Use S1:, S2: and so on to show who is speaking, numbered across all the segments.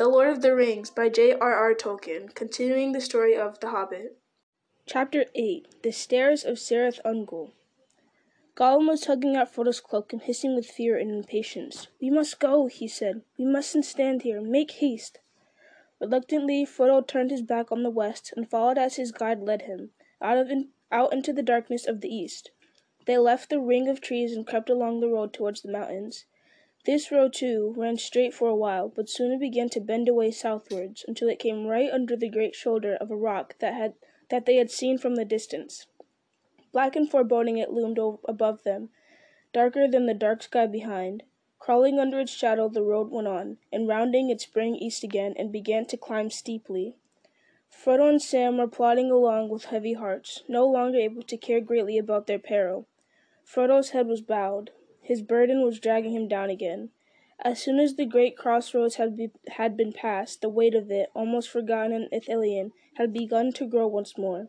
S1: The Lord of the Rings by J.R.R. Tolkien, continuing the story of The Hobbit.
S2: Chapter 8 The Stairs of Cirith Ungol Gollum was tugging at Frodo's cloak and hissing with fear and impatience. We must go, he said. We mustn't stand here. Make haste. Reluctantly, Frodo turned his back on the west and followed as his guide led him, out, of in, out into the darkness of the east. They left the ring of trees and crept along the road towards the mountains. This road, too, ran straight for a while, but soon it began to bend away southwards until it came right under the great shoulder of a rock that they had seen from the distance. Black and foreboding it loomed above them, darker than the dark sky behind. Crawling under its shadow the road went on, and rounding it sprang east again and began to climb steeply. Frodo and Sam were plodding along with heavy hearts, no longer able to care greatly about their peril. Frodo's head was bowed. His burden was dragging him down again. As soon as the great crossroads had, be, had been passed, the weight of it, almost forgotten in Ithilien, had begun to grow once more.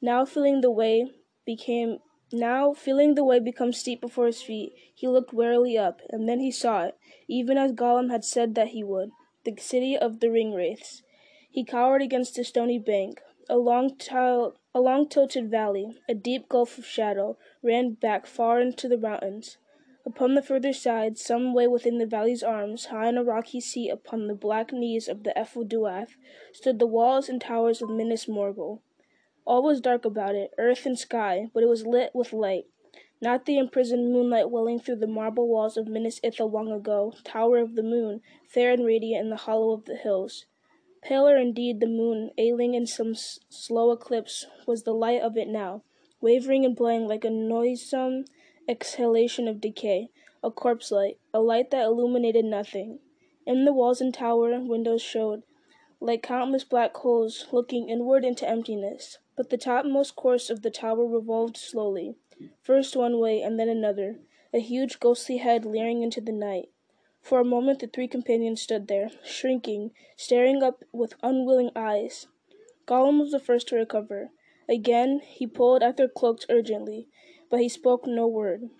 S2: Now feeling the way became now feeling the way become steep before his feet, he looked warily up, and then he saw it, even as Gollum had said that he would, the city of the ring wraiths. He cowered against a stony bank. A long, til- a long tilted valley, a deep gulf of shadow, ran back far into the mountains. Upon the further side, some way within the valley's arms, high on a rocky seat upon the black knees of the Duath, stood the walls and towers of Minas Morgul. All was dark about it, earth and sky, but it was lit with light. Not the imprisoned moonlight welling through the marble walls of Minas Ithil long ago, tower of the moon, fair and radiant in the hollow of the hills. Paler indeed the moon, ailing in some s- slow eclipse, was the light of it now, wavering and playing like a noisome exhalation of decay, a corpse light, a light that illuminated nothing. In the walls and tower windows showed, like countless black holes looking inward into emptiness. But the topmost course of the tower revolved slowly, first one way and then another, a huge ghostly head leering into the night. For a moment the three companions stood there, shrinking, staring up with unwilling eyes. Gollum was the first to recover. Again he pulled at their cloaks urgently, but he spoke no word.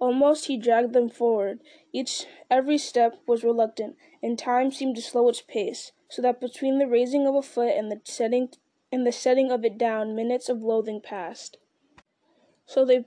S2: Almost he dragged them forward. Each every step was reluctant, and time seemed to slow its pace, so that between the raising of a foot and the setting and the setting of it down, minutes of loathing passed. So they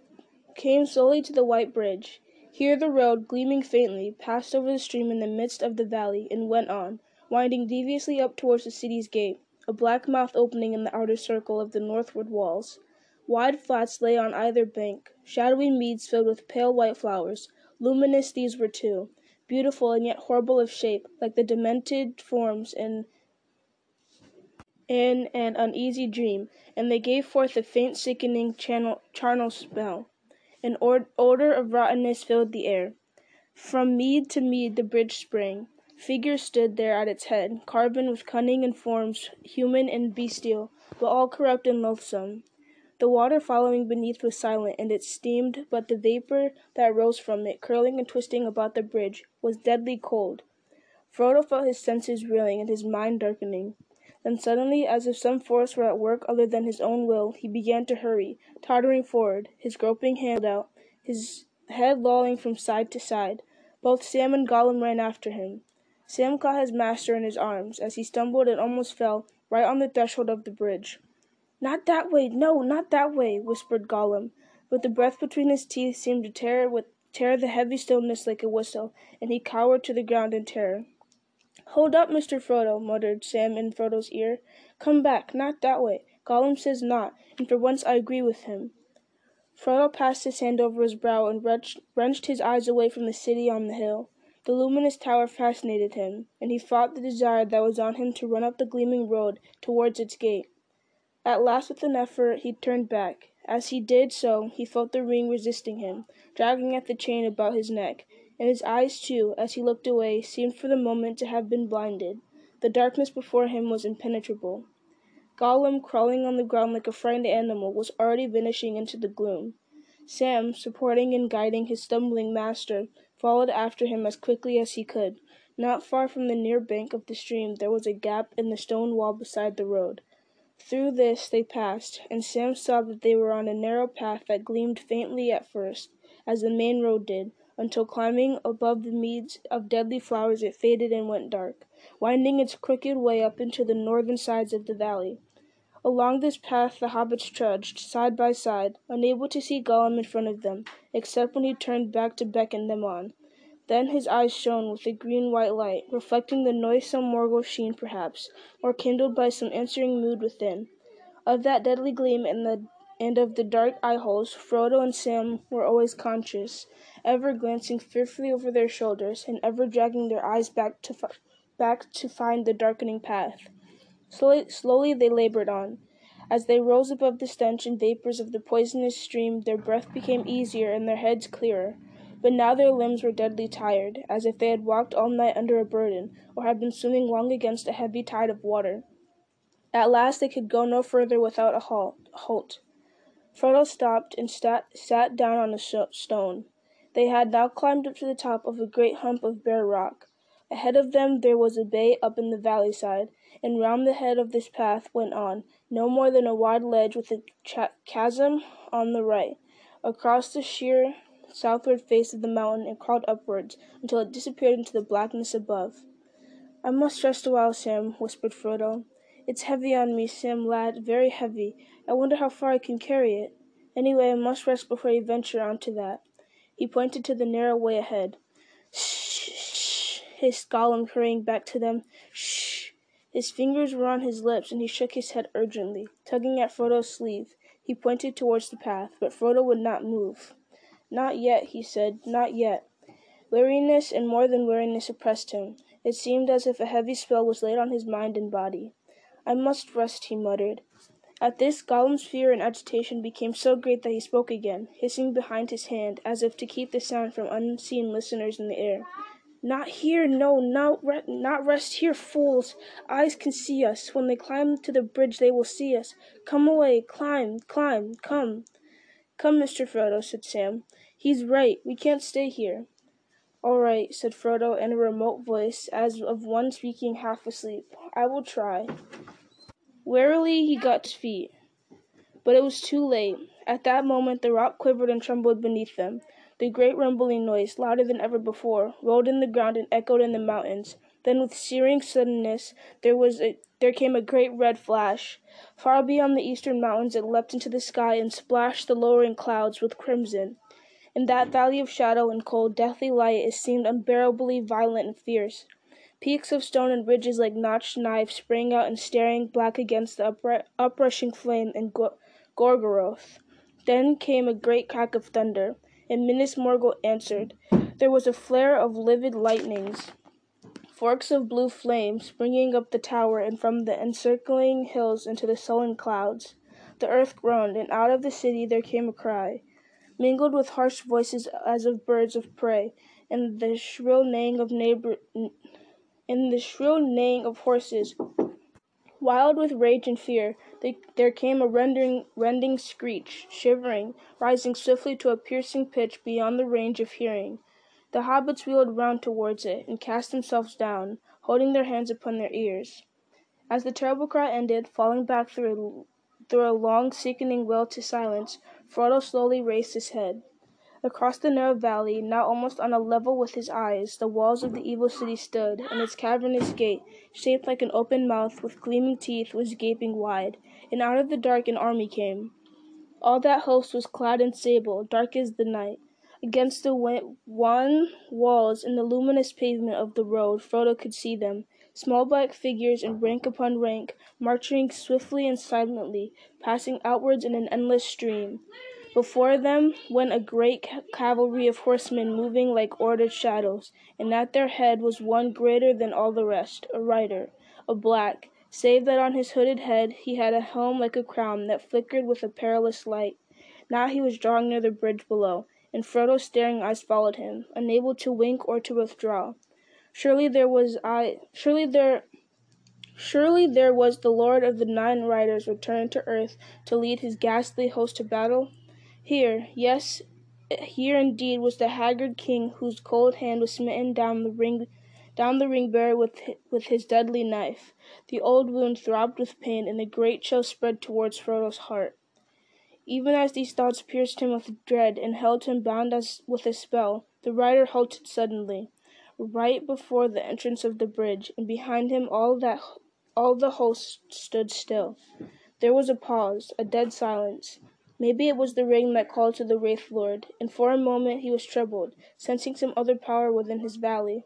S2: came slowly to the white bridge. Here the road, gleaming faintly, passed over the stream in the midst of the valley and went on, winding deviously up towards the city's gate, a black mouth opening in the outer circle of the northward walls. Wide flats lay on either bank, shadowy meads filled with pale white flowers. Luminous these were too, beautiful and yet horrible of shape, like the demented forms in an uneasy dream, and they gave forth a faint sickening charnel smell. An or- odor of rottenness filled the air. From mead to mead the bridge sprang. Figures stood there at its head, carven with cunning and forms human and bestial, but all corrupt and loathsome. The water following beneath was silent, and it steamed, but the vapor that rose from it, curling and twisting about the bridge, was deadly cold. Frodo felt his senses reeling and his mind darkening. Then suddenly, as if some force were at work other than his own will, he began to hurry, tottering forward, his groping hand out, his head lolling from side to side. Both Sam and Gollum ran after him. Sam caught his master in his arms as he stumbled and almost fell right on the threshold of the bridge. Not that way, no, not that way, whispered Gollum, but the breath between his teeth seemed to tear with tear the heavy stillness like a whistle, and he cowered to the ground in terror. Hold up, Mr. Frodo, muttered Sam in Frodo's ear. Come back, not that way. Gollum says not, and for once I agree with him. Frodo passed his hand over his brow and wrenched, wrenched his eyes away from the city on the hill. The luminous tower fascinated him, and he fought the desire that was on him to run up the gleaming road towards its gate. At last, with an effort, he turned back. As he did so, he felt the ring resisting him, dragging at the chain about his neck, and his eyes, too, as he looked away, seemed for the moment to have been blinded. The darkness before him was impenetrable. Gollum, crawling on the ground like a frightened animal, was already vanishing into the gloom. Sam, supporting and guiding his stumbling master, followed after him as quickly as he could. Not far from the near bank of the stream there was a gap in the stone wall beside the road. Through this they passed, and Sam saw that they were on a narrow path that gleamed faintly at first, as the main road did, until climbing above the meads of deadly flowers it faded and went dark, winding its crooked way up into the northern sides of the valley. Along this path the hobbits trudged, side by side, unable to see Gollum in front of them, except when he turned back to beckon them on. Then his eyes shone with a green white light, reflecting the noisome Morgul sheen perhaps, or kindled by some answering mood within. Of that deadly gleam and the and of the dark eye holes Frodo and Sam were always conscious, ever glancing fearfully over their shoulders, and ever dragging their eyes back to fi- back to find the darkening path. Slowly, slowly they labored on. As they rose above the stench and vapors of the poisonous stream, their breath became easier and their heads clearer. But now their limbs were deadly tired, as if they had walked all night under a burden, or had been swimming long against a heavy tide of water. At last they could go no further without a halt. Frodo stopped and sat, sat down on a stone. They had now climbed up to the top of a great hump of bare rock. Ahead of them there was a bay up in the valley side, and round the head of this path went on, no more than a wide ledge with a chasm on the right. Across the sheer southward face of the mountain and crawled upwards until it disappeared into the blackness above. I must rest a while, Sam, whispered Frodo. It's heavy on me, Sam lad, very heavy. I wonder how far I can carry it. Anyway, I must rest before I venture on to that. He pointed to the narrow way ahead. Shh, shh, hissed Gollum, hurrying back to them. Shh. His fingers were on his lips, and he shook his head urgently, tugging at Frodo's sleeve. He pointed towards the path, but Frodo would not move. Not yet, he said, not yet. Weariness and more than weariness oppressed him. It seemed as if a heavy spell was laid on his mind and body. I must rest, he muttered. At this, Gollum's fear and agitation became so great that he spoke again, hissing behind his hand, as if to keep the sound from unseen listeners in the air. Not here, no, not, re- not rest here, fools. Eyes can see us. When they climb to the bridge, they will see us. Come away, climb, climb, come. Come, Mr. Frodo, said Sam. He's right. We can't stay here. All right, said Frodo in a remote voice, as of one speaking half asleep. I will try. Warily he got to his feet. But it was too late. At that moment the rock quivered and trembled beneath them. The great rumbling noise, louder than ever before, rolled in the ground and echoed in the mountains. Then with searing suddenness there was a, there came a great red flash. Far beyond the eastern mountains it leapt into the sky and splashed the lowering clouds with crimson. In that valley of shadow and cold, deathly light it seemed unbearably violent and fierce. Peaks of stone and ridges like notched knives sprang out and staring black against the uprushing flame and Gorgoroth. Then came a great crack of thunder, and Minas Morgul answered. There was a flare of livid lightnings, forks of blue flame springing up the tower and from the encircling hills into the sullen clouds. The earth groaned, and out of the city there came a cry, mingled with harsh voices as of birds of prey, and the shrill neighing of neighbor in the shrill neighing of horses. Wild with rage and fear, they, there came a rending, rending screech, shivering, rising swiftly to a piercing pitch beyond the range of hearing. The hobbits wheeled round towards it, and cast themselves down, holding their hands upon their ears. As the terrible cry ended, falling back through a, through a long, sickening wail to silence, Frodo slowly raised his head. Across the narrow valley, now almost on a level with his eyes, the walls of the evil city stood, and its cavernous gate, shaped like an open mouth with gleaming teeth, was gaping wide, and out of the dark an army came. All that host was clad in sable, dark as the night. Against the wan walls and the luminous pavement of the road Frodo could see them, small black figures in rank upon rank, marching swiftly and silently, passing outwards in an endless stream. Before them went a great cavalry of horsemen moving like ordered shadows, and at their head was one greater than all the rest, a rider, a black, save that on his hooded head he had a helm like a crown that flickered with a perilous light. Now he was drawing near the bridge below, and Frodo's staring eyes followed him, unable to wink or to withdraw. Surely there was I surely there Surely there was the Lord of the Nine Riders returned to earth to lead his ghastly host to battle? Here, yes, here indeed was the haggard king whose cold hand was smitten down the ring down the ring bearer with with his deadly knife. The old wound throbbed with pain, and a great chill spread towards Frodo's heart. Even as these thoughts pierced him with dread and held him bound as with a spell, The rider halted suddenly, right before the entrance of the bridge, and behind him all that all the host stood still. There was a pause, a dead silence. Maybe it was the ring that called to the Wraith Lord, and for a moment he was troubled, sensing some other power within his valley.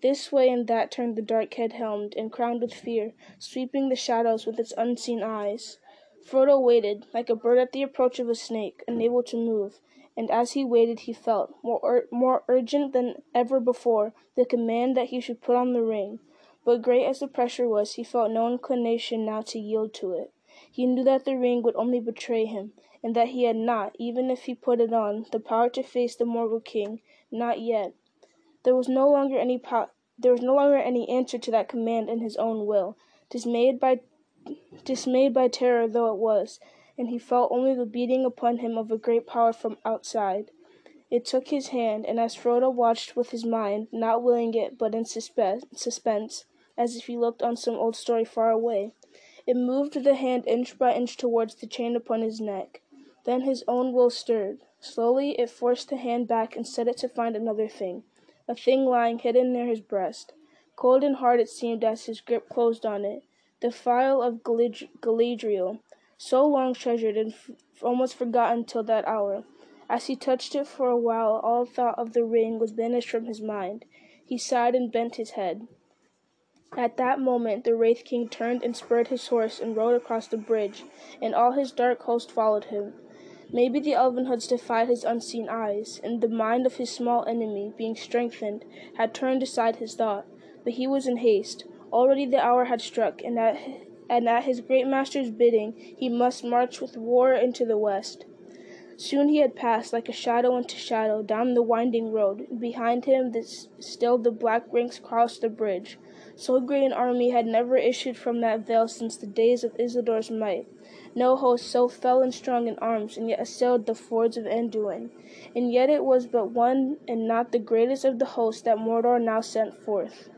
S2: This way and that turned the dark head helmed and crowned with fear, sweeping the shadows with its unseen eyes. Frodo waited, like a bird at the approach of a snake, unable to move, and as he waited he felt, more, more urgent than ever before, the command that he should put on the ring. But great as the pressure was, he felt no inclination now to yield to it. He knew that the ring would only betray him, and that he had not, even if he put it on, the power to face the Morgul King. Not yet. There was no longer any po- there was no longer any answer to that command in his own will. Dismayed by dismayed by terror though it was, and he felt only the beating upon him of a great power from outside. It took his hand, and as Frodo watched with his mind, not willing it but in suspe- suspense, as if he looked on some old story far away, it moved the hand inch by inch towards the chain upon his neck. Then his own will stirred. Slowly it forced the hand back and set it to find another thing, a thing lying hidden near his breast. Cold and hard it seemed as his grip closed on it, the phial of Galad- Galadriel, so long treasured and f- almost forgotten till that hour. As he touched it for a while, all thought of the ring was banished from his mind. He sighed and bent his head. At that moment the Wraith King turned and spurred his horse and rode across the bridge, and all his dark host followed him. Maybe the Elvenhoods defied his unseen eyes, and the mind of his small enemy, being strengthened, had turned aside his thought. But he was in haste. Already the hour had struck, and at, and at his great master's bidding he must march with war into the west. Soon he had passed, like a shadow into shadow, down the winding road, behind him the, still the black ranks crossed the bridge. So great an army had never issued from that vale since the days of Isildur's might. No host so fell and strong in arms, and yet assailed the fords of Anduin. And yet it was but one and not the greatest of the hosts that Mordor now sent forth.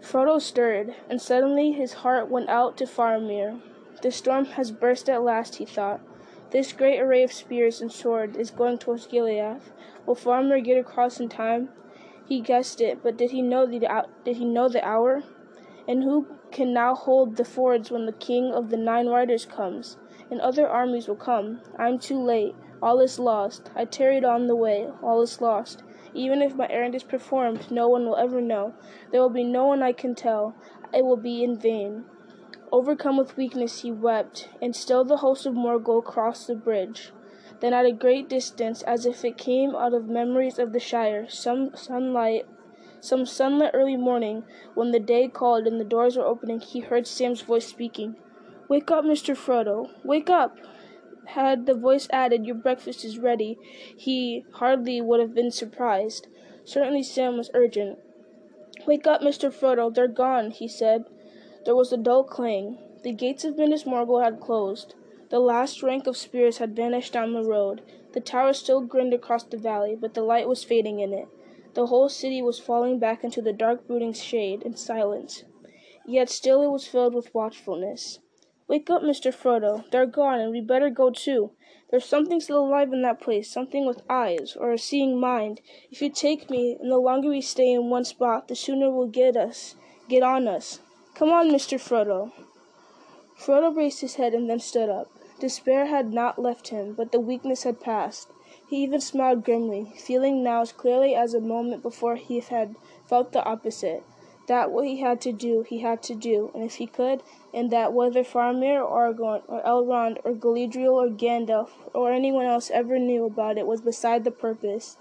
S2: Frodo stirred, and suddenly his heart went out to Faramir. The storm has burst at last, he thought. This great array of spears and swords is going to Osgiliath. Will Faramir get across in time? He guessed it, but did he know the did he know the hour? And who can now hold the fords when the king of the nine riders comes? And other armies will come. I am too late. All is lost. I tarried on the way. All is lost. Even if my errand is performed, no one will ever know. There will be no one I can tell. It will be in vain. Overcome with weakness, he wept, and still the host of Morgul crossed the bridge. Then, at a great distance, as if it came out of memories of the Shire, some sunlight, some sunlit early morning, when the day called and the doors were opening, he heard Sam's voice speaking. Wake up, Mr. Frodo! Wake up! Had the voice added, Your breakfast is ready, he hardly would have been surprised. Certainly Sam was urgent. Wake up, Mr. Frodo! They're gone, he said. There was a dull clang. The gates of Minas Morgul had closed. The last rank of spears had vanished down the road. The tower still grinned across the valley, but the light was fading in it. The whole city was falling back into the dark brooding shade and silence. Yet still it was filled with watchfulness. Wake up, Mr. Frodo. They're gone, and we'd better go too. There's something still alive in that place, something with eyes, or a seeing mind. If you take me, and the longer we stay in one spot, the sooner we'll get us, get on us. Come on, Mr. Frodo. Frodo raised his head and then stood up. Despair had not left him, but the weakness had passed. He even smiled grimly, feeling now as clearly as a moment before he had felt the opposite. That what he had to do, he had to do, and if he could, and that whether Faramir or Aragorn or Elrond or Galadriel or Gandalf or anyone else ever knew about it was beside the purpose.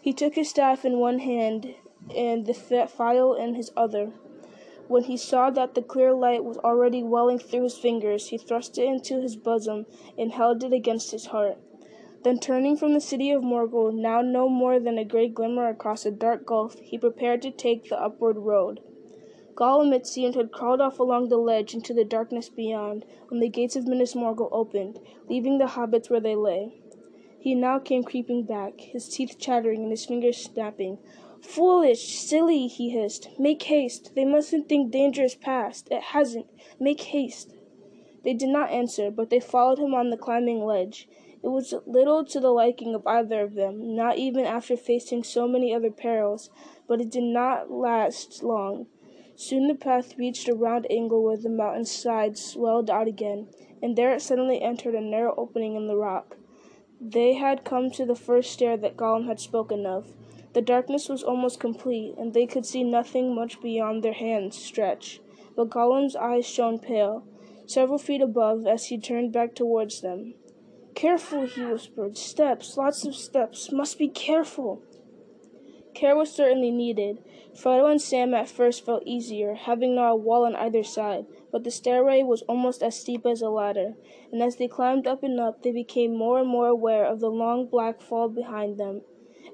S2: He took his staff in one hand and the phial in his other. When he saw that the clear light was already welling through his fingers, he thrust it into his bosom and held it against his heart. Then, turning from the city of Morgul, now no more than a grey glimmer across a dark gulf, he prepared to take the upward road. Gollum, it seemed, had crawled off along the ledge into the darkness beyond, when the gates of Minas Morgul opened, leaving the hobbits where they lay. He now came creeping back, his teeth chattering and his fingers snapping. Foolish, silly, he hissed. Make haste. They mustn't think danger is past. It hasn't. Make haste. They did not answer, but they followed him on the climbing ledge. It was little to the liking of either of them, not even after facing so many other perils, but it did not last long. Soon the path reached a round angle where the mountain side swelled out again, and there it suddenly entered a narrow opening in the rock. They had come to the first stair that Gollum had spoken of. The darkness was almost complete, and they could see nothing much beyond their hands' stretch. But Gollum's eyes shone pale, several feet above, as he turned back towards them. Careful, he whispered. Steps, lots of steps. Must be careful. Care was certainly needed. Frodo and Sam at first felt easier, having now a wall on either side, but the stairway was almost as steep as a ladder, and as they climbed up and up, they became more and more aware of the long black fall behind them.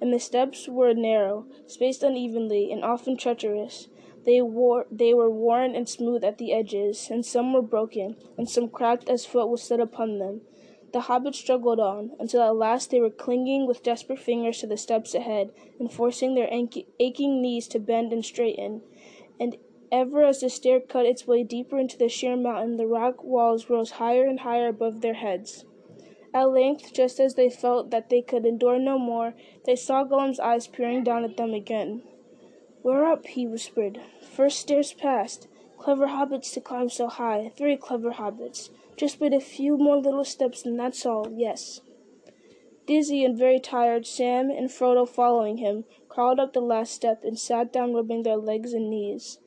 S2: And the steps were narrow, spaced unevenly, and often treacherous. They, wore, they were worn and smooth at the edges, and some were broken, and some cracked as foot was set upon them. The hobbits struggled on, until at last they were clinging with desperate fingers to the steps ahead, and forcing their aching knees to bend and straighten. And ever as the stair cut its way deeper into the sheer mountain, the rock walls rose higher and higher above their heads. At length, just as they felt that they could endure no more, they saw Gollum's eyes peering down at them again. We're up, he whispered. First stairs past. Clever hobbits to climb so high. Three clever hobbits. Just but a few more little steps, and that's all, yes. Dizzy and very tired, Sam and Frodo, following him, crawled up the last step and sat down, rubbing their legs and knees.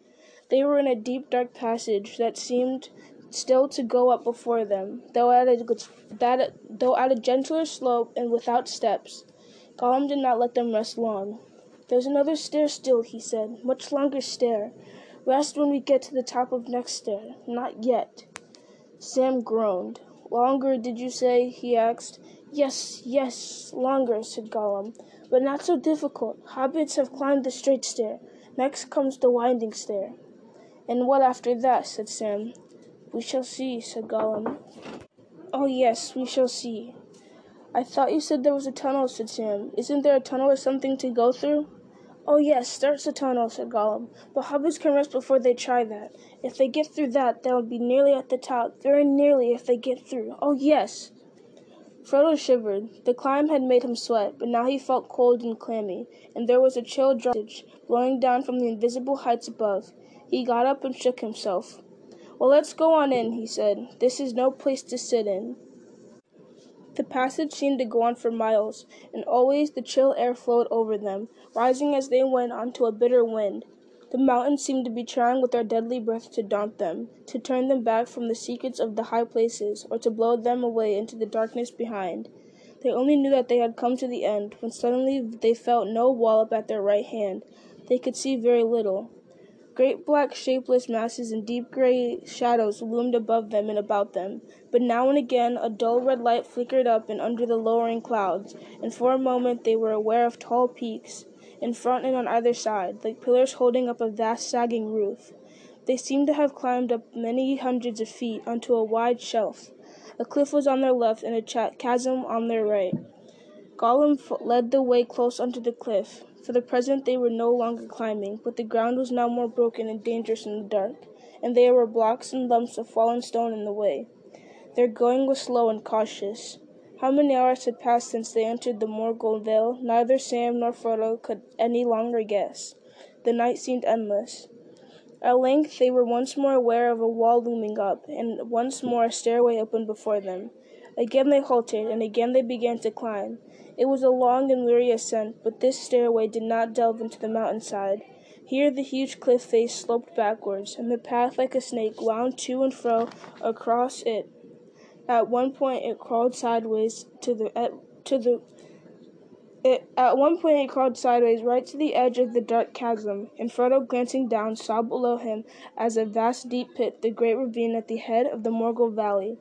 S2: They were in a deep, dark passage that seemed still to go up before them, though at a, that, though at a gentler slope and without steps. Gollum did not let them rest long. There's another stair still, he said. Much longer stair. Rest when we get to the top of next stair. Not yet. Sam groaned. Longer, did you say? he asked. Yes, yes, longer, said Gollum, but not so difficult. Hobbits have climbed the straight stair. Next comes the winding stair. And what after that? said Sam. We shall see, said Gollum. Oh, yes, we shall see. I thought you said there was a tunnel, said Sam. Isn't there a tunnel or something to go through? Oh, yes, there's the tunnel, said Gollum. But hobbits can rest before they try that. If they get through that, they'll be nearly at the top. Very nearly if they get through. Oh, yes. Frodo shivered. The climb had made him sweat, but now he felt cold and clammy, and there was a chill draught blowing down from the invisible heights above. He got up and shook himself. Well, let's go on in, he said. This is no place to sit in. The passage seemed to go on for miles, and always the chill air flowed over them, rising as they went on to a bitter wind. The mountains seemed to be trying with their deadly breath to daunt them, to turn them back from the secrets of the high places, or to blow them away into the darkness behind. They only knew that they had come to the end, when suddenly they felt no wall up at their right hand. They could see very little. Great black shapeless masses and deep gray shadows loomed above them and about them, but now and again a dull red light flickered up and under the lowering clouds, and for a moment they were aware of tall peaks, in front and on either side, like pillars holding up a vast sagging roof. They seemed to have climbed up many hundreds of feet onto a wide shelf. A cliff was on their left and a chasm on their right. Gollum led the way close unto the cliff. For the present they were no longer climbing, but the ground was now more broken and dangerous in the dark, and there were blocks and lumps of fallen stone in the way. Their going was slow and cautious. How many hours had passed since they entered the Morgul Vale, neither Sam nor Frodo could any longer guess. The night seemed endless. At length they were once more aware of a wall looming up, and once more a stairway opened before them. Again they halted, and again they began to climb. It was a long and weary ascent, but this stairway did not delve into the mountainside. Here the huge cliff face sloped backwards, and the path like a snake wound to and fro across it. At one point it crawled sideways to the to the it, at one point it crawled sideways right to the edge of the dark chasm, and Frodo, glancing down, saw below him, as a vast deep pit, the great ravine at the head of the Morgul Valley.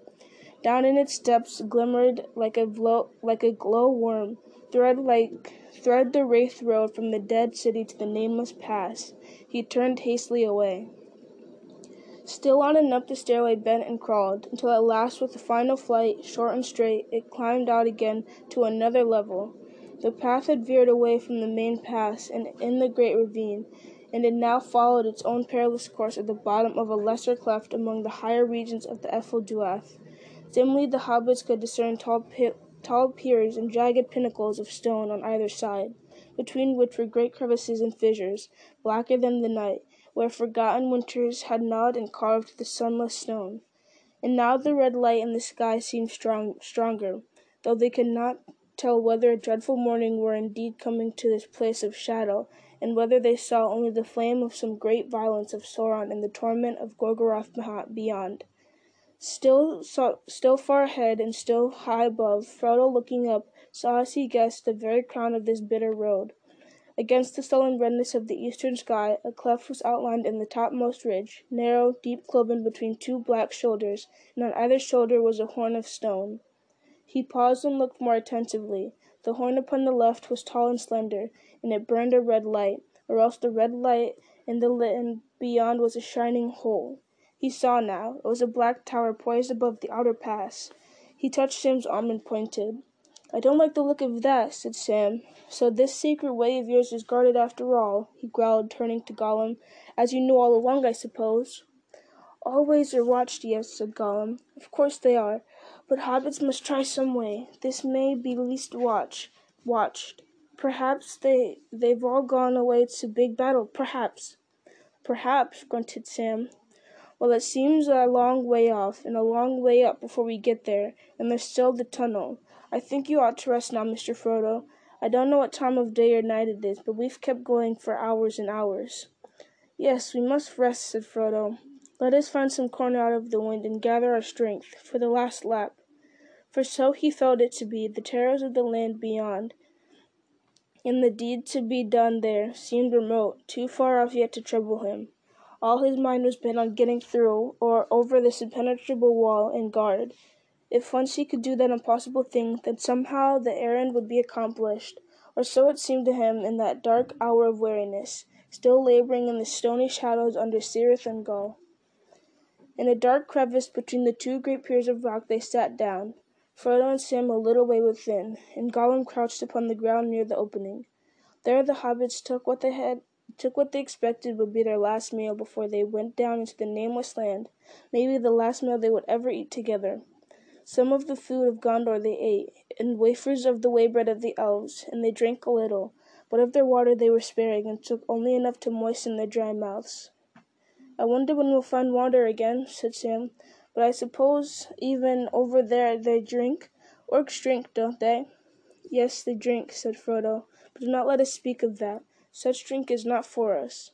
S2: Down in its depths glimmered like a glow, like a worm, thread like thread the wraith road from the dead city to the nameless pass. He turned hastily away. Still on and up the stairway bent and crawled, until at last with a final flight, short and straight, it climbed out again to another level. The path had veered away from the main pass and in the great ravine, and it now followed its own perilous course at the bottom of a lesser cleft among the higher regions of the Ephel Duath. Dimly the hobbits could discern tall, tall piers and jagged pinnacles of stone on either side, between which were great crevices and fissures, blacker than the night, where forgotten winters had gnawed and carved the sunless stone. And now the red light in the sky seemed strong, stronger, though they could not tell whether a dreadful morning were indeed coming to this place of shadow, and whether they saw only the flame of some great violence of Sauron and the torment of Gorgoroth beyond. Still, far ahead and still high above, Frodo, looking up, saw as he guessed the very crown of this bitter road. Against the sullen redness of the eastern sky, a cleft was outlined in the topmost ridge, narrow, deep cloven between two black shoulders, and on either shoulder was a horn of stone. He paused and looked more attentively. The horn upon the left was tall and slender, and it burned a red light, or else the red light in the and beyond was a shining hole. He saw now. It was a black tower poised above the outer pass. He touched Sam's arm and pointed. I don't like the look of that, said Sam. So this secret way of yours is guarded after all, he growled, turning to Gollum. As you knew all along, I suppose. All ways are watched, yes, said Gollum. Of course they are. But hobbits must try some way. This may be least watch watched. Perhaps they they've all gone away to big battle. Perhaps. Perhaps, grunted Sam. Well, it seems a long way off, and a long way up before we get there, and there's still the tunnel. I think you ought to rest now, Mr. Frodo. I don't know what time of day or night it is, but we've kept going for hours and hours. Yes, we must rest, said Frodo. Let us find some corner out of the wind and gather our strength for the last lap. For so he felt it to be, the terrors of the land beyond, and the deed to be done there, seemed remote, too far off yet to trouble him. All his mind was bent on getting through or over this impenetrable wall and guard. If once he could do that impossible thing, then somehow the errand would be accomplished, or so it seemed to him in that dark hour of weariness, still laboring in the stony shadows under Cirith Ungol. In a dark crevice between the two great piers of rock they sat down, Frodo and Sam a little way within, and Gollum crouched upon the ground near the opening. There the hobbits took what they had took what they expected would be their last meal before they went down into the nameless land, maybe the last meal they would ever eat together. Some of the food of Gondor they ate, and wafers of the waybread of the elves, and they drank a little, but of their water they were sparing, and took only enough to moisten their dry mouths. I wonder when we'll find water again, said Sam. But I suppose even over there they drink. Orcs drink, don't they? Yes, they drink, said Frodo. But do not let us speak of that. Such drink is not for us.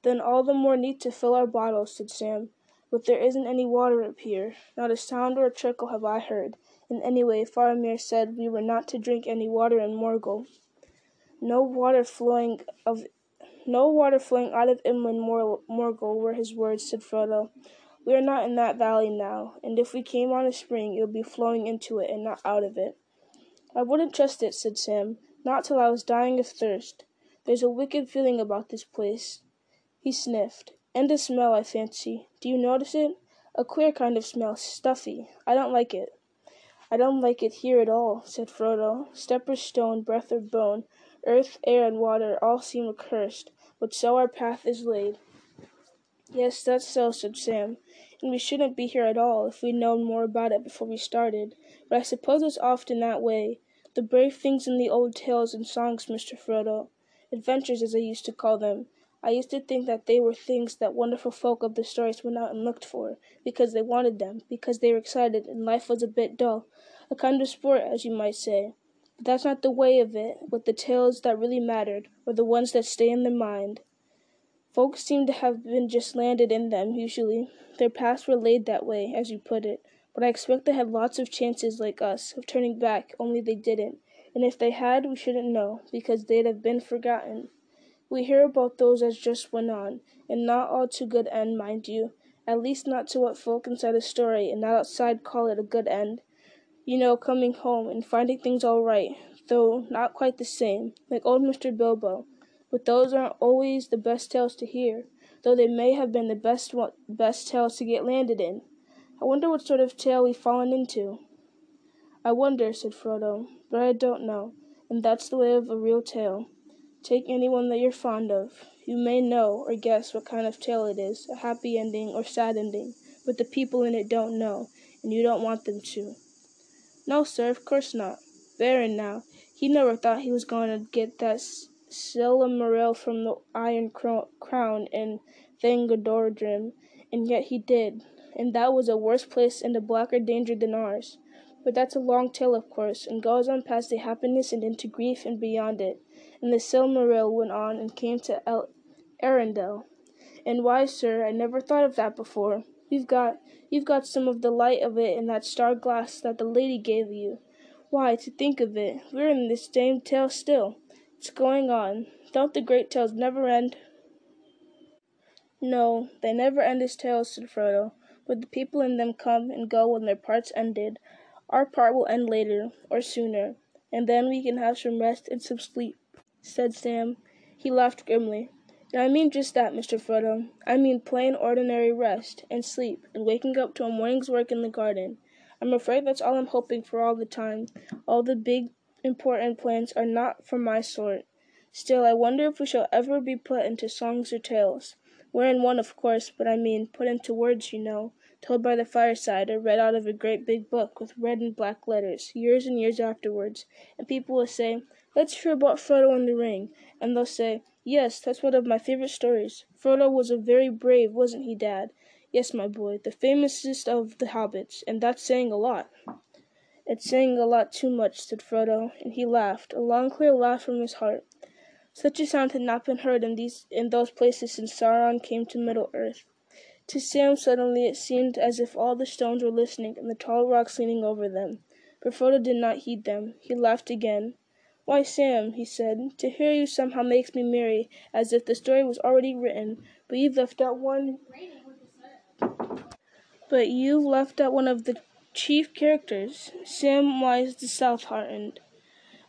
S2: Then all the more need to fill our bottles, said Sam. But there isn't any water up here. Not a sound or a trickle have I heard. And anyway, Faramir said we were not to drink any water in Morgul. No water flowing of no water flowing out of inland Mor- Morgul were his words, said Frodo. We are not in that valley now, and if we came on a spring, it would be flowing into it and not out of it. I wouldn't trust it, said Sam, not till I was dying of thirst. There's a wicked feeling about this place. He sniffed. And a smell, I fancy. Do you notice it? A queer kind of smell, stuffy. I don't like it. I don't like it here at all, said Frodo. Step or stone, breath or bone, earth, air, and water all seem accursed but so our path is laid. Yes, that's so, said Sam, and we shouldn't be here at all if we'd known more about it before we started. But I suppose it's often that way. The brave things in the old tales and songs, Mr. Frodo, adventures as I used to call them. I used to think that they were things that wonderful folk of the stories went out and looked for, because they wanted them, because they were excited, and life was a bit dull, a kind of sport, as you might say. But that's not the way of it with the tales that really mattered, or the ones that stay in the mind. Folks seem to have been just landed in them, usually. Their paths were laid that way, as you put it. But I expect they had lots of chances, like us, of turning back, only they didn't. And if they had, we shouldn't know, because they'd have been forgotten. We hear about those as just went on, and not all to good end, mind you. At least not to what folk inside a story and not outside call it a good end you know, coming home and finding things all right, though not quite the same, like old Mr. Bilbo. But those aren't always the best tales to hear, though they may have been the best best tales to get landed in. I wonder what sort of tale we've fallen into. I wonder, said Frodo, but I don't know, and that's the way of a real tale. Take any one that you're fond of. You may know or guess what kind of tale it is, a happy ending or sad ending, but the people in it don't know, and you don't want them to. No, sir, of course not. Beren, now, he never thought he was going to get that Silmaril from the Iron Crown in Thangorodrim, and yet he did, and that was a worse place and a blacker danger than ours. But that's a long tale, of course, and goes on past the happiness and into grief and beyond it. And the Silmaril went on and came to El-. And why, sir, I never thought of that before. You've got you've got some of the light of it in that star glass that the lady gave you. Why, to think of it, we're in this same tale still. It's going on. Don't the great tales never end? No, they never end as tales, said Frodo, but the people in them come and go when their parts ended. Our part will end later, or sooner, and then we can have some rest and some sleep, said Sam. He laughed grimly. I mean just that, Mr. Frodo. I mean plain, ordinary rest, and sleep, and waking up to a morning's work in the garden. I'm afraid that's all I'm hoping for all the time. All the big, important plans are not for my sort. Still, I wonder if we shall ever be put into songs or tales. We're in one, of course, but I mean, put into words, you know told by the fireside or read out of a great big book with red and black letters, years and years afterwards, and people will say, Let's hear about Frodo and the Ring, and they'll say, Yes, that's one of my favorite stories. Frodo was a very brave, wasn't he, Dad? Yes, my boy, the famousest of the hobbits, and that's saying a lot. It's saying a lot too much, said Frodo, and he laughed, a long clear laugh from his heart. Such a sound had not been heard in these in those places since Sauron came to Middle Earth. To Sam suddenly it seemed as if all the stones were listening and the tall rocks leaning over them. But Frodo did not heed them. He laughed again. Why, Sam, he said, to hear you somehow makes me merry, as if the story was already written. But you've left out one. But you've left out one of the chief characters, Samwise the South heartened.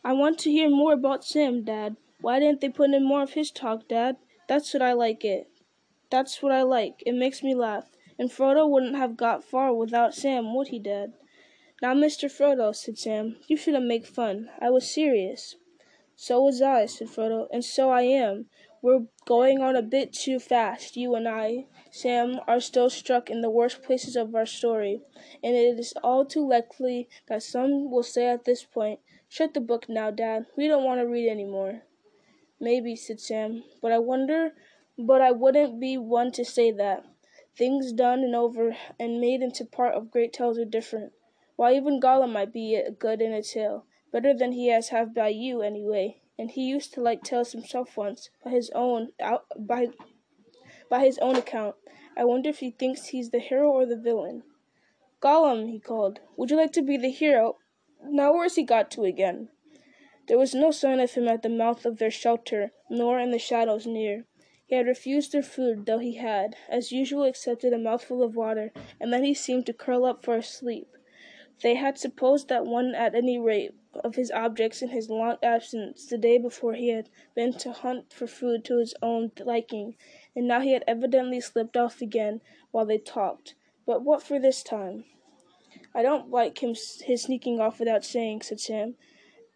S2: I want to hear more about Sam, Dad. Why didn't they put in more of his talk, Dad? That's what I like it. That's what I like. It makes me laugh. And Frodo wouldn't have got far without Sam, would he, Dad? Now, Mr. Frodo, said Sam, you shouldn't make fun. I was serious. So was I, said Frodo, and so I am. We're going on a bit too fast. You and I, Sam, are still struck in the worst places of our story, and it is all too likely that some will say at this point, Shut the book now, Dad. We don't want to read any more. Maybe, said Sam, but I wonder but I wouldn't be one to say that. Things done and over and made into part of great tales are different. Why, even Gollum might be good in a tale, better than he has have by you, anyway. And he used to like tales himself once, by his own out by by his own account. I wonder if he thinks he's the hero or the villain. Gollum, he called, would you like to be the hero? Now where's he got to again? There was no sign of him at the mouth of their shelter, nor in the shadows near. He had refused their food, though he had, as usual, accepted a mouthful of water, and then he seemed to curl up for a sleep. They had supposed that one at any rate of his objects in his long absence the day before he had been to hunt for food to his own liking, and now he had evidently slipped off again while they talked. But what for this time? I don't like him his sneaking off without saying, said Sam.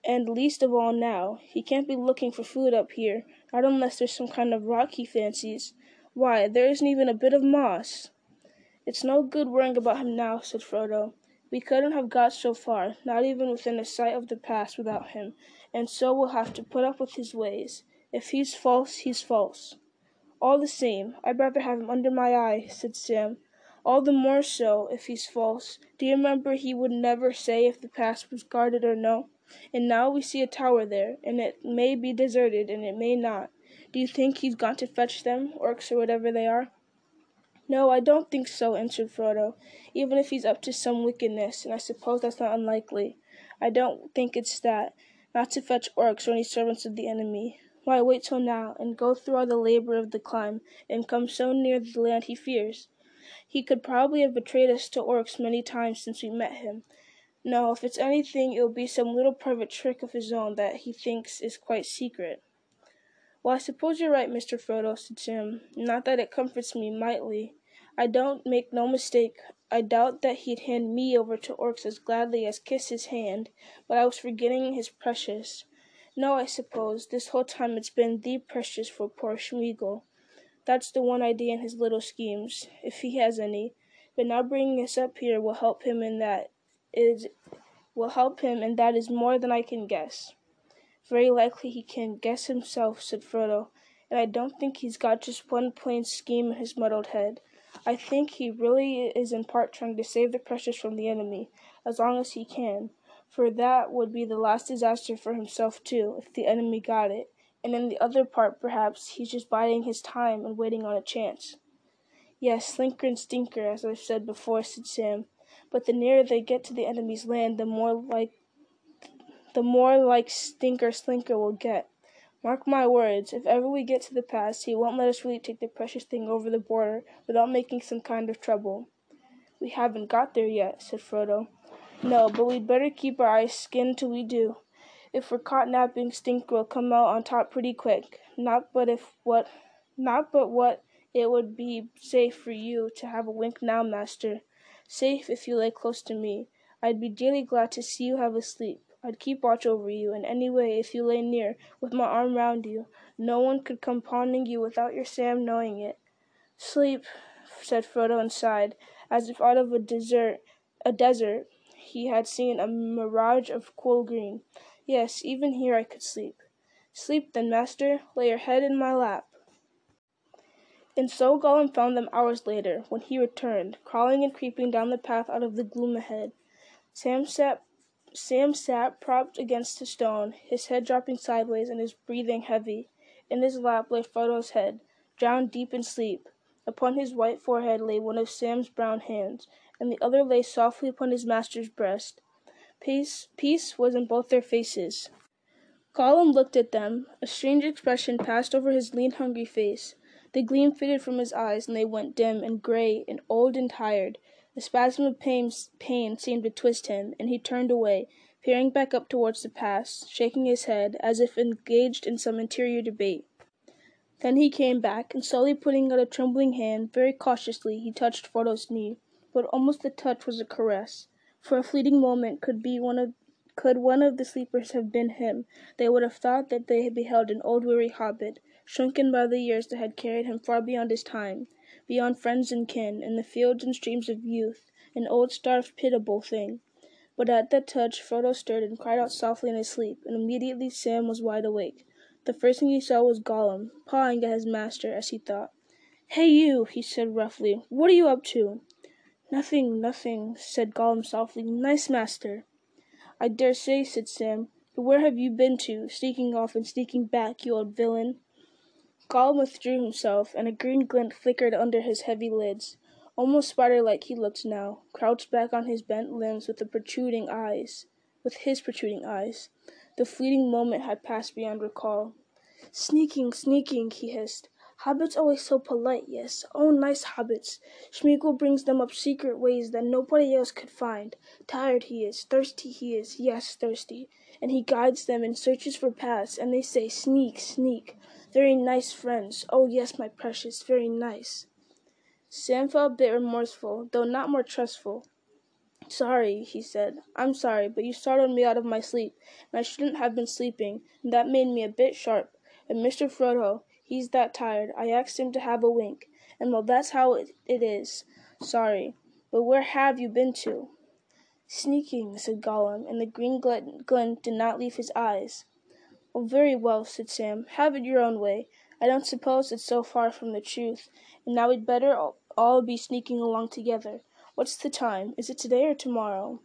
S2: And least of all now. He can't be looking for food up here. Not unless there's some kind of rock he fancies. Why, there isn't even a bit of moss. It's no good worrying about him now, said Frodo. We couldn't have got so far, not even within sight of the pass, without him, and so we'll have to put up with his ways. If he's false, he's false. All the same, I'd rather have him under my eye, said Sam. All the more so if he's false. Do you remember he would never say if the pass was guarded or no? And now we see a tower there, and it may be deserted and it may not. Do you think he's gone to fetch them, orcs or whatever they are? No, I don't think so, answered Frodo, even if he's up to some wickedness, and I suppose that's not unlikely. I don't think it's that. Not to fetch orcs or any servants of the enemy. Why wait till now, and go through all the labor of the climb, and come so near the land he fears? He could probably have betrayed us to orcs many times since we met him, no, if it's anything, it'll be some little private trick of his own that he thinks is quite secret. Well, I suppose you're right, Mr. Frodo, said Sam. Not that it comforts me mightily. I don't make no mistake. I doubt that he'd hand me over to orcs as gladly as kiss his hand, but I was forgetting his precious. No, I suppose, this whole time it's been the precious for poor Smeagol. That's the one idea in his little schemes, if he has any. But now bringing us up here will help him in that is will help him, and that is more than I can guess. Very likely he can guess himself, said Frodo, and I don't think he's got just one plain scheme in his muddled head. I think he really is in part trying to save the precious from the enemy, as long as he can, for that would be the last disaster for himself too, if the enemy got it, and in the other part perhaps he's just biding his time and waiting on a chance. Yes, Slinker and Stinker, as I've said before, said Sam, but the nearer they get to the enemy's land, the more like the more like Stinker Slinker will get. Mark my words, if ever we get to the pass, he won't let us really take the precious thing over the border without making some kind of trouble. We haven't got there yet, said Frodo. No, but we'd better keep our eyes skinned till we do. If we're caught napping, Stinker will come out on top pretty quick. Not but if what not but what it would be safe for you to have a wink now, master. Safe if you lay close to me. I'd be dearly glad to see you have a sleep. I'd keep watch over you, and anyway, if you lay near, with my arm round you, no one could come pawning you without your Sam knowing it. Sleep, said Frodo and sighed, as if out of a desert, a desert, he had seen a mirage of cool green. Yes, even here I could sleep. Sleep then, master. Lay your head in my lap. And so Gollum found them hours later, when he returned, crawling and creeping down the path out of the gloom ahead. Sam sat Sam sat propped against a stone, his head dropping sideways and his breathing heavy. In his lap lay Frodo's head, drowned deep in sleep. Upon his white forehead lay one of Sam's brown hands, and the other lay softly upon his master's breast. Peace, peace was in both their faces. Gollum looked at them. A strange expression passed over his lean, hungry face. The gleam faded from his eyes, and they went dim and gray and old and tired. A spasm of pain, pain seemed to twist him, and he turned away, peering back up towards the pass, shaking his head, as if engaged in some interior debate. Then he came back, and slowly putting out a trembling hand, very cautiously he touched Frodo's knee. But almost the touch was a caress. For a fleeting moment could be one of could one of the sleepers have been him, they would have thought that they had beheld an old weary hobbit, shrunken by the years that had carried him far beyond his time beyond friends and kin, in the fields and streams of youth, an old starved pitiable thing. But at that touch Frodo stirred and cried out softly in his sleep, and immediately Sam was wide awake. The first thing he saw was Gollum, pawing at his master, as he thought. Hey, you, he said roughly, what are you up to? Nothing, nothing, said Gollum softly. Nice master. I dare say, said Sam, but where have you been to, sneaking off and sneaking back, you old villain? Gollum withdrew himself, and a green glint flickered under his heavy lids. Almost spider-like he looked now, crouched back on his bent limbs with the protruding eyes, with his protruding eyes. The fleeting moment had passed beyond recall. Sneaking, sneaking, he hissed. Hobbits always so polite, yes. Oh, nice hobbits. Smeagol brings them up secret ways that nobody else could find. Tired he is, thirsty he is, yes, thirsty. And he guides them and searches for paths, and they say, Sneak, sneak. Very nice friends. Oh, yes, my precious, very nice. Sam felt a bit remorseful, though not more trustful. Sorry, he said. I'm sorry, but you startled me out of my sleep, and I shouldn't have been sleeping, and that made me a bit sharp. And Mr. Frodo, he's that tired. I asked him to have a wink, and well, that's how it, it is. Sorry. But where have you been to? Sneaking, said Gollum, and the green glint did not leave his eyes. "Oh, very well," said Sam. "Have it your own way. I don't suppose it's so far from the truth. And now we'd better all be sneaking along together. What's the time? Is it today or tomorrow?"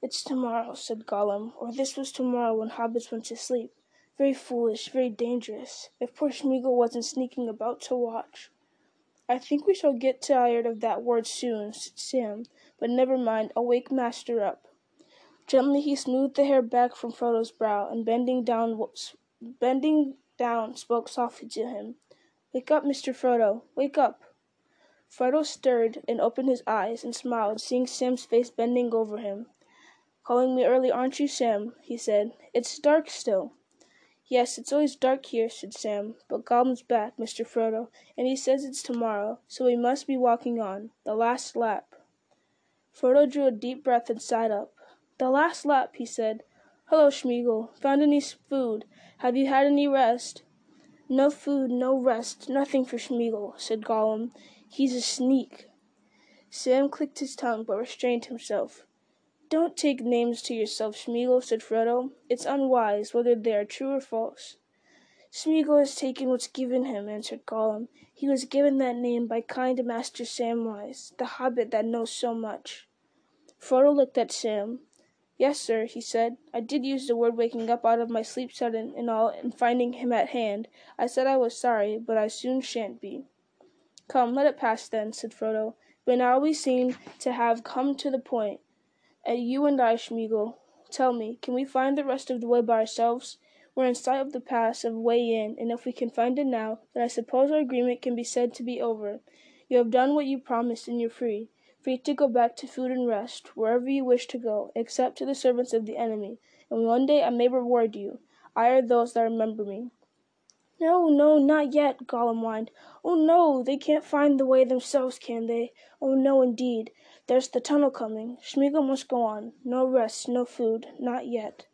S2: "It's tomorrow," said Gollum, "or this was tomorrow when hobbits went to sleep. Very foolish, very dangerous. If poor Smeagol wasn't sneaking about to watch." "I think we shall get tired of that word soon," said Sam. "But never mind, I'll wake master up. Gently he smoothed the hair back from Frodo's brow, and bending down, bending down, spoke softly to him. "Wake up, Mr. Frodo! Wake up!" Frodo stirred and opened his eyes, and smiled, seeing Sam's face bending over him. "Calling me early, aren't you, Sam?" he said. "It's dark still." "Yes, it's always dark here," said Sam, "but Gollum's back, Mr. Frodo, and he says it's tomorrow, so we must be walking on the last lap." Frodo drew a deep breath and sat up. "The last lap," he said. "Hullo, Smeagol! Found any food? Have you had any rest?" "No food, no rest, nothing for Smeagol," said Gollum. "He's a sneak." Sam clicked his tongue, but restrained himself. Don't take names to yourself, Smeagol, said Frodo. It's unwise, whether they are true or false. Smeagol has taken what's given him, answered Gollum. He was given that name by kind Master Samwise, the hobbit that knows so much. Frodo looked at Sam. Yes, sir, he said. I did use the word waking up out of my sleep sudden and all and finding him at hand. I said I was sorry, but I soon shan't be. Come, let it pass then, said Frodo. But now we seem to have come to the point. And you and I, Smeagol, tell me, can we find the rest of the way by ourselves? We're in sight of the pass of Way In, and if we can find it now, then I suppose our agreement can be said to be over. You have done what you promised, and you're free. Free to go back to food and rest, wherever you wish to go, except to the servants of the enemy. And one day I may reward you, I or those that remember me. No, no, not yet, Gollum whined. Oh no, they can't find the way themselves, can they? Oh no, indeed. There's the tunnel coming. Smeagol must go on. No rest, no food, not yet.